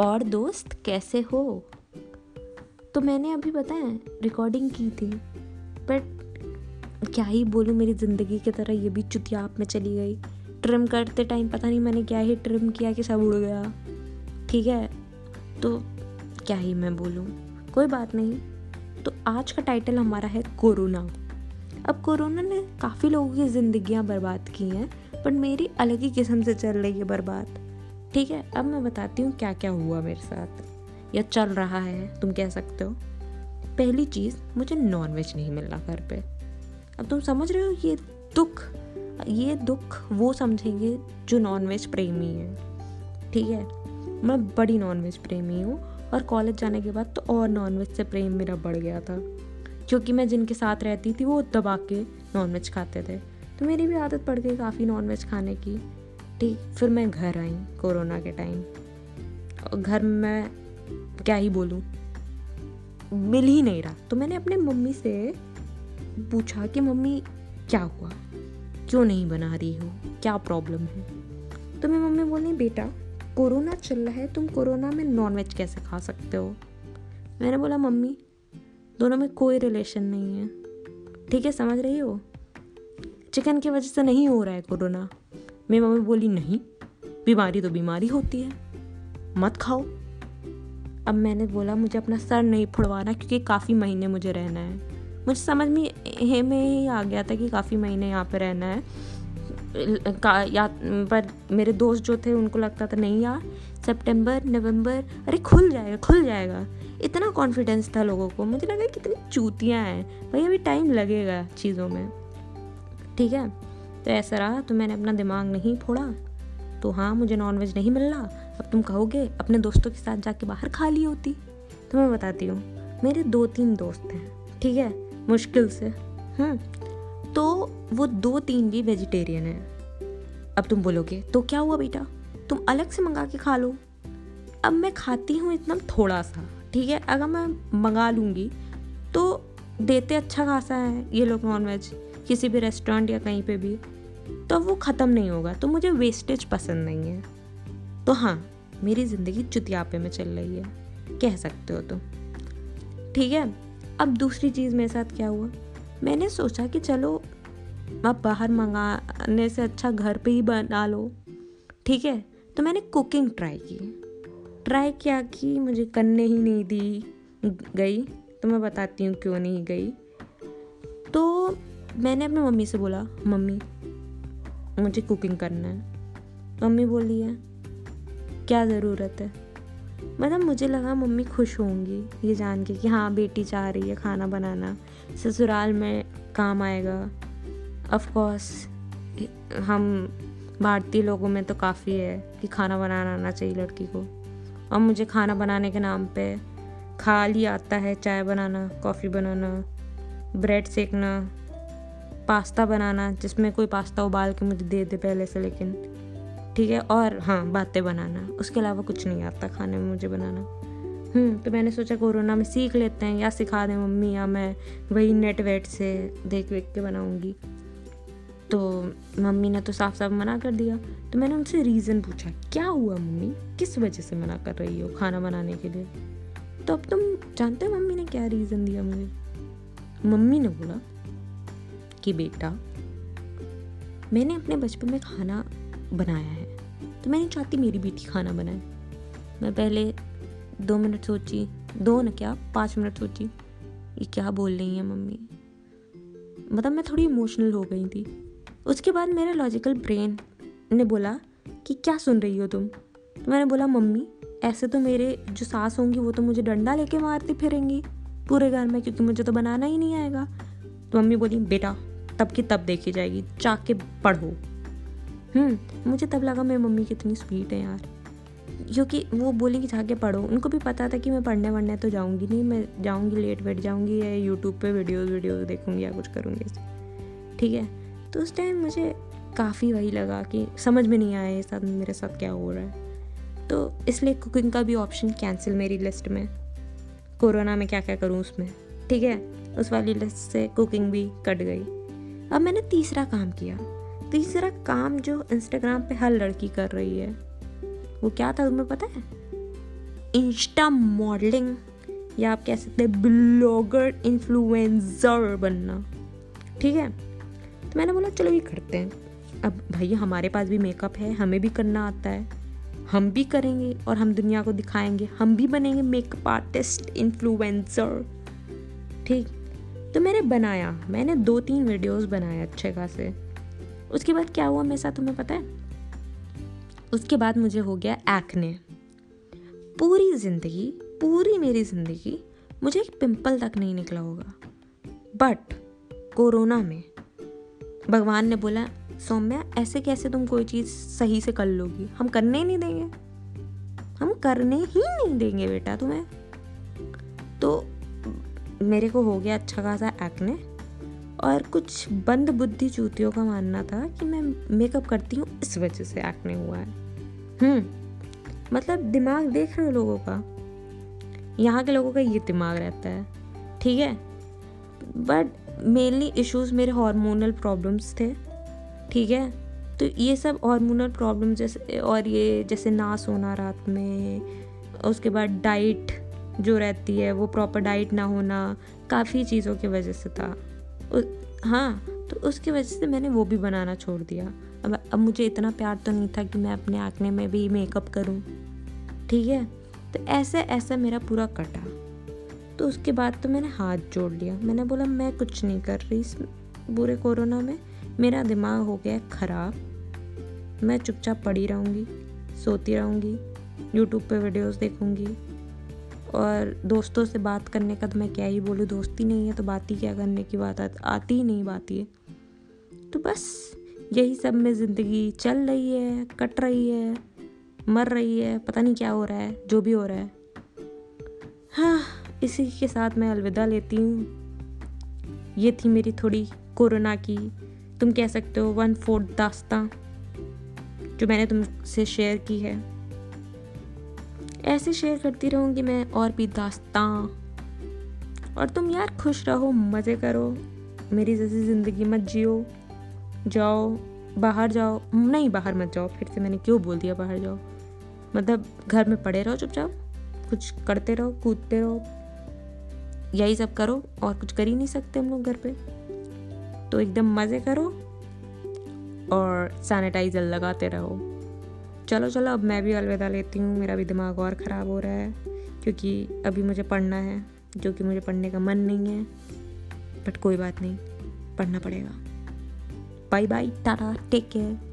और दोस्त कैसे हो? तो मैंने अभी बताया रिकॉर्डिंग की थी। बट क्या ही बोलूँ, मेरी ज़िंदगी की तरह ये भी चुतियाप में चली गई। ट्रिम करते टाइम पता नहीं मैंने क्या ही ट्रिम किया कि सब उड़ गया। ठीक है? तो क्या ही मैं बोलूँ? कोई बात नहीं। तो आज का टाइटल हमारा है कोरोना। अब कोरोना ने काफ़ी लोगों की ज़िंदगियाँ बर्बाद की हैं, पर मेरी अलग ही किस्म से चल रही है बर्बाद। ठीक है, अब मैं बताती हूँ क्या क्या हुआ मेरे साथ। या चल रहा है, तुम कह सकते हो। पहली चीज़, मुझे नॉन वेज नहीं मिल रहा घर पे। अब तुम समझ रहे हो, ये दुख ये दुख वो समझेंगे जो नॉन वेज प्रेमी है। ठीक है, मैं बड़ी नॉन वेज प्रेमी हूँ और कॉलेज जाने के बाद तो और नॉन वेज से प्रेम मेरा बढ़ गया था। क्योंकि मैं जिनके साथ रहती थी, वो दबा के नॉन वेज खाते थे। तो मेरी भी आदत पड़ गई काफ़ी नॉन वेज खाने की। ठीक फिर मैं घर आई कोरोना के टाइम। और घर में मैं क्या ही बोलूँ? मिल ही नहीं रहा। तो मैंने अपने मम्मी से पूछा कि, मम्मी, क्या हुआ? क्यों नहीं बना रही हो? क्या प्रॉब्लम है? तो मेरी मम्मी बोली, बेटा, कोरोना चल रहा है, तुम कोरोना में नॉनवेज कैसे खा सकते हो? मैंने बोला, मम्मी, दोनों में कोई रिलेशन नहीं है। ठीक है, समझ रही हो? चिकन की वजह से नहीं हो रहा है कोरोना। मेरी मम्मी बोली, नहीं, बीमारी तो बीमारी होती है, मत खाओ। अब मैंने बोला, मुझे अपना सर नहीं फुड़वाना क्योंकि काफ़ी महीने मुझे रहना है। मुझे समझ में, हे में ही आ गया था कि काफ़ी महीने यहाँ पर रहना है। का, या, पर मेरे दोस्त जो थे, उनको लगता था, नहीं यार, सितंबर, नवंबर, अरे खुल जाएगा खुल जाएगा। इतना कॉन्फिडेंस था लोगों को। मुझे लगा, कितनी चूतियाँ हैं, भाई, अभी टाइम लगेगा चीज़ों में। ठीक है? तो ऐसा रहा तो मैंने अपना दिमाग नहीं फोड़ा। तो हाँ मुझे नॉनवेज नहीं मिल रहा अब तुम कहोगे, अपने दोस्तों के साथ जाके बाहर खा ली होती। तो मैं बताती हूँ, मेरे दो तीन दोस्त हैं, ठीक है? मुश्किल से। हम्म तो वो दो तीन भी वेजिटेरियन हैं। अब तुम बोलोगे तो क्या हुआ बेटा? तुम अलग से मंगा के खा लो। अब मैं खाती हूँ इतना थोड़ा सा ठीक है? अगर मैं मंगा लूँगी तो देते अच्छा खासा है, ये लोग नॉनवेज किसी भी रेस्टोरेंट या कहीं पे भी तो वो ख़त्म नहीं होगा। तो मुझे वेस्टेज पसंद नहीं है। तो हाँ मेरी ज़िंदगी चुतियापे में चल रही है। कह सकते हो तुम। ठीक है? अब दूसरी चीज़ मेरे साथ क्या हुआ? मैंने सोचा कि चलो, अब बाहर मंगाने से अच्छा घर पे ही बना लो। ठीक है? तो मैंने कुकिंग ट्राई की। ट्राई किया कि? मुझे करने ही नहीं दी, गई। तो मैं बताती हूँ क्यों नहीं गई। तो मैंने अपनी मम्मी से बोला, मम्मी, मुझे कुकिंग करना है। मम्मी बोली, है? क्या ज़रूरत है? मतलब मुझे लगा मम्मी खुश होंगी ये जान के कि हाँ बेटी चाह रही है खाना बनाना। ससुराल में काम आएगा। ऑफ़ कोर्स हम भारतीय लोगों में तो काफ़ी है कि खाना बनाना आना चाहिए लड़की को। और मुझे खाना बनाने के नाम पे खाली आता है चाय बनाना, कॉफ़ी बनाना ब्रेड सेकना पास्ता बनाना, जिसमें कोई पास्ता उबाल के मुझे दे दे पहले से लेकिन। ठीक है, और हाँ बातें बनाना। उसके अलावा कुछ नहीं आता खाने में मुझे बनाना। हम्म तो मैंने सोचा कोरोना में सीख लेते हैं, या सिखा दें मम्मी, या मैं वही नेट वेट से देख वेख के बनाऊँगी। तो मम्मी ने तो साफ़ साफ़ मना कर दिया। तो मैंने उनसे रीज़न पूछा, क्या हुआ मम्मी? किस वजह से मना कर रही हो खाना बनाने के लिए? तो अब तुम जानते हो मम्मी ने क्या रीज़न दिया मुझे? मम्मी ने बोला कि बेटा, मैंने अपने बचपन में खाना बनाया है तो मैं नहीं चाहती मेरी बेटी खाना बनाए। मैं पहले दो मिनट सोची, दो न क्या, पाँच मिनट सोची, ये क्या बोल रही है मम्मी? मतलब मैं थोड़ी इमोशनल हो गई थी। उसके बाद मेरा लॉजिकल ब्रेन ने बोला कि क्या सुन रही हो तुम? तो मैंने बोला, मम्मी, ऐसे तो मेरे जो सास होंगी, वो तो मुझे डंडा लेके मारती फिरेंगी। पूरे घर में, क्योंकि मुझे तो बनाना ही नहीं आएगा। तो मम्मी बोली, बेटा तब की तब देखी जाएगी जाके पढ़ो। हम्म मुझे तब लगा मेरी मम्मी कितनी स्वीट है यार। क्योंकि वो बोली कि जाके पढ़ो। उनको भी पता था कि मैं पढ़ने वढ़ने तो जाऊँगी नहीं, मैं जाऊँगी, लेट बैठ जाऊँगी या यूट्यूब पे वीडियोस वीडियोस देखूँगी या कुछ करूँगी। ठीक है? तो उस टाइम मुझे काफ़ी वही लगा कि समझ में नहीं आया ये साथ मेरे साथ क्या हो रहा है। तो इसलिए कुकिंग का भी ऑप्शन कैंसिल मेरी लिस्ट में। कोरोना में क्या क्या करूँ उसमें? ठीक है? उस वाली लिस्ट से कुकिंग भी कट गई। अब मैंने तीसरा काम किया। तीसरा काम जो इंस्टाग्राम पे हर लड़की कर रही है, वो क्या था तुम्हें पता है? इंस्टा मॉडलिंग या आप कह सकते हैं ब्लॉगर इन्फ्लुएंसर बनना। ठीक है? तो मैंने बोला, चलो ये करते हैं। अब भाई हमारे पास भी मेकअप है, हमें भी करना आता है। हम भी करेंगे और हम दुनिया को दिखाएँगे। हम भी बनेंगे मेकअप आर्टिस्ट इन्फ्लुएंसर ठीक? तो मैंने बनाया। मैंने दो तीन वीडियोस बनाए अच्छे खासे। उसके बाद क्या हुआ मेरे साथ तुम्हें पता है? उसके बाद मुझे हो गया एक्ने पूरी ज़िंदगी, पूरी मेरी ज़िंदगी मुझे एक पिंपल तक नहीं निकला होगा। बट कोरोना में भगवान ने बोला, सौम्या, ऐसे कैसे तुम कोई चीज़ सही से कर लोगी? हम करने ही नहीं देंगे। हम करने ही नहीं देंगे बेटा तुम्हें। तो मेरे को हो गया अच्छा खासा एक्ने और कुछ बंद बुद्धि चूतियों का मानना था कि मैं मेकअप करती हूँ, इस वजह से एक्ने हुआ है। हम्म मतलब दिमाग देख रहे हो लोगों का? यहाँ के लोगों का ये दिमाग रहता है, ठीक है? बट मेनली इश्यूज़ मेरे हार्मोनल प्रॉब्लम्स थे, ठीक है? तो ये सब हार्मोनल प्रॉब्लम जैसे, और ये जैसे ना सोना रात में, उसके बाद डाइट जो रहती है, वो प्रॉपर डाइट ना होना, काफ़ी चीज़ों की वजह से था। हाँ तो उसकी वजह से मैंने वो भी बनाना छोड़ दिया। अब अब मुझे इतना प्यार तो नहीं था कि मैं अपने आँखने में भी मेकअप करूँ। ठीक है? तो ऐसे, ऐसा मेरा पूरा कटा। तो उसके बाद तो मैंने हाथ जोड़ लिया। मैंने बोला, मैं कुछ नहीं कर रही इस बुरे कोरोना में। मेरा दिमाग हो गया ख़राब। मैं चुपचाप पड़ी रहूँगी, सोती रहूँगी यूट्यूब पे वीडियोस देखूँगी और दोस्तों से बात करने का तो मैं क्या ही बोलूँ, दोस्ती नहीं है तो बात ही क्या करने की बात आती ही नहीं बात ये। तो बस यही सब में ज़िंदगी चल रही है, कट रही है, मर रही है, पता नहीं क्या हो रहा है, जो भी हो रहा है। हाँ इसी के साथ मैं अलविदा लेती हूँ। ये थी मेरी थोड़ी कोरोना की, तुम कह सकते हो, वन फोर्थ दास्तां, जो मैंने तुमसे शेयर की है। ऐसे शेयर करती रहूँगी मैं और भी दास्तां। और तुम यार खुश रहो, मज़े करो, मेरी जैसी ज़िंदगी मत जियो। जाओ, बाहर जाओ। नहीं, बाहर मत जाओ, फिर से मैंने क्यों बोल दिया बाहर जाओ? मतलब घर में पड़े रहो चुपचाप, कुछ करते रहो, कूदते रहो, यही सब करो और कुछ कर ही नहीं सकते हम लोग घर पे। तो एकदम मज़े करो और सैनिटाइज़र लगाते रहो। चलो चलो, अब मैं भी अलविदा लेती हूँ। मेरा भी दिमाग और ख़राब हो रहा है, क्योंकि अभी मुझे पढ़ना है, जो कि मुझे पढ़ने का मन नहीं है। बट कोई बात नहीं, पढ़ना पड़ेगा। Bye bye tata take care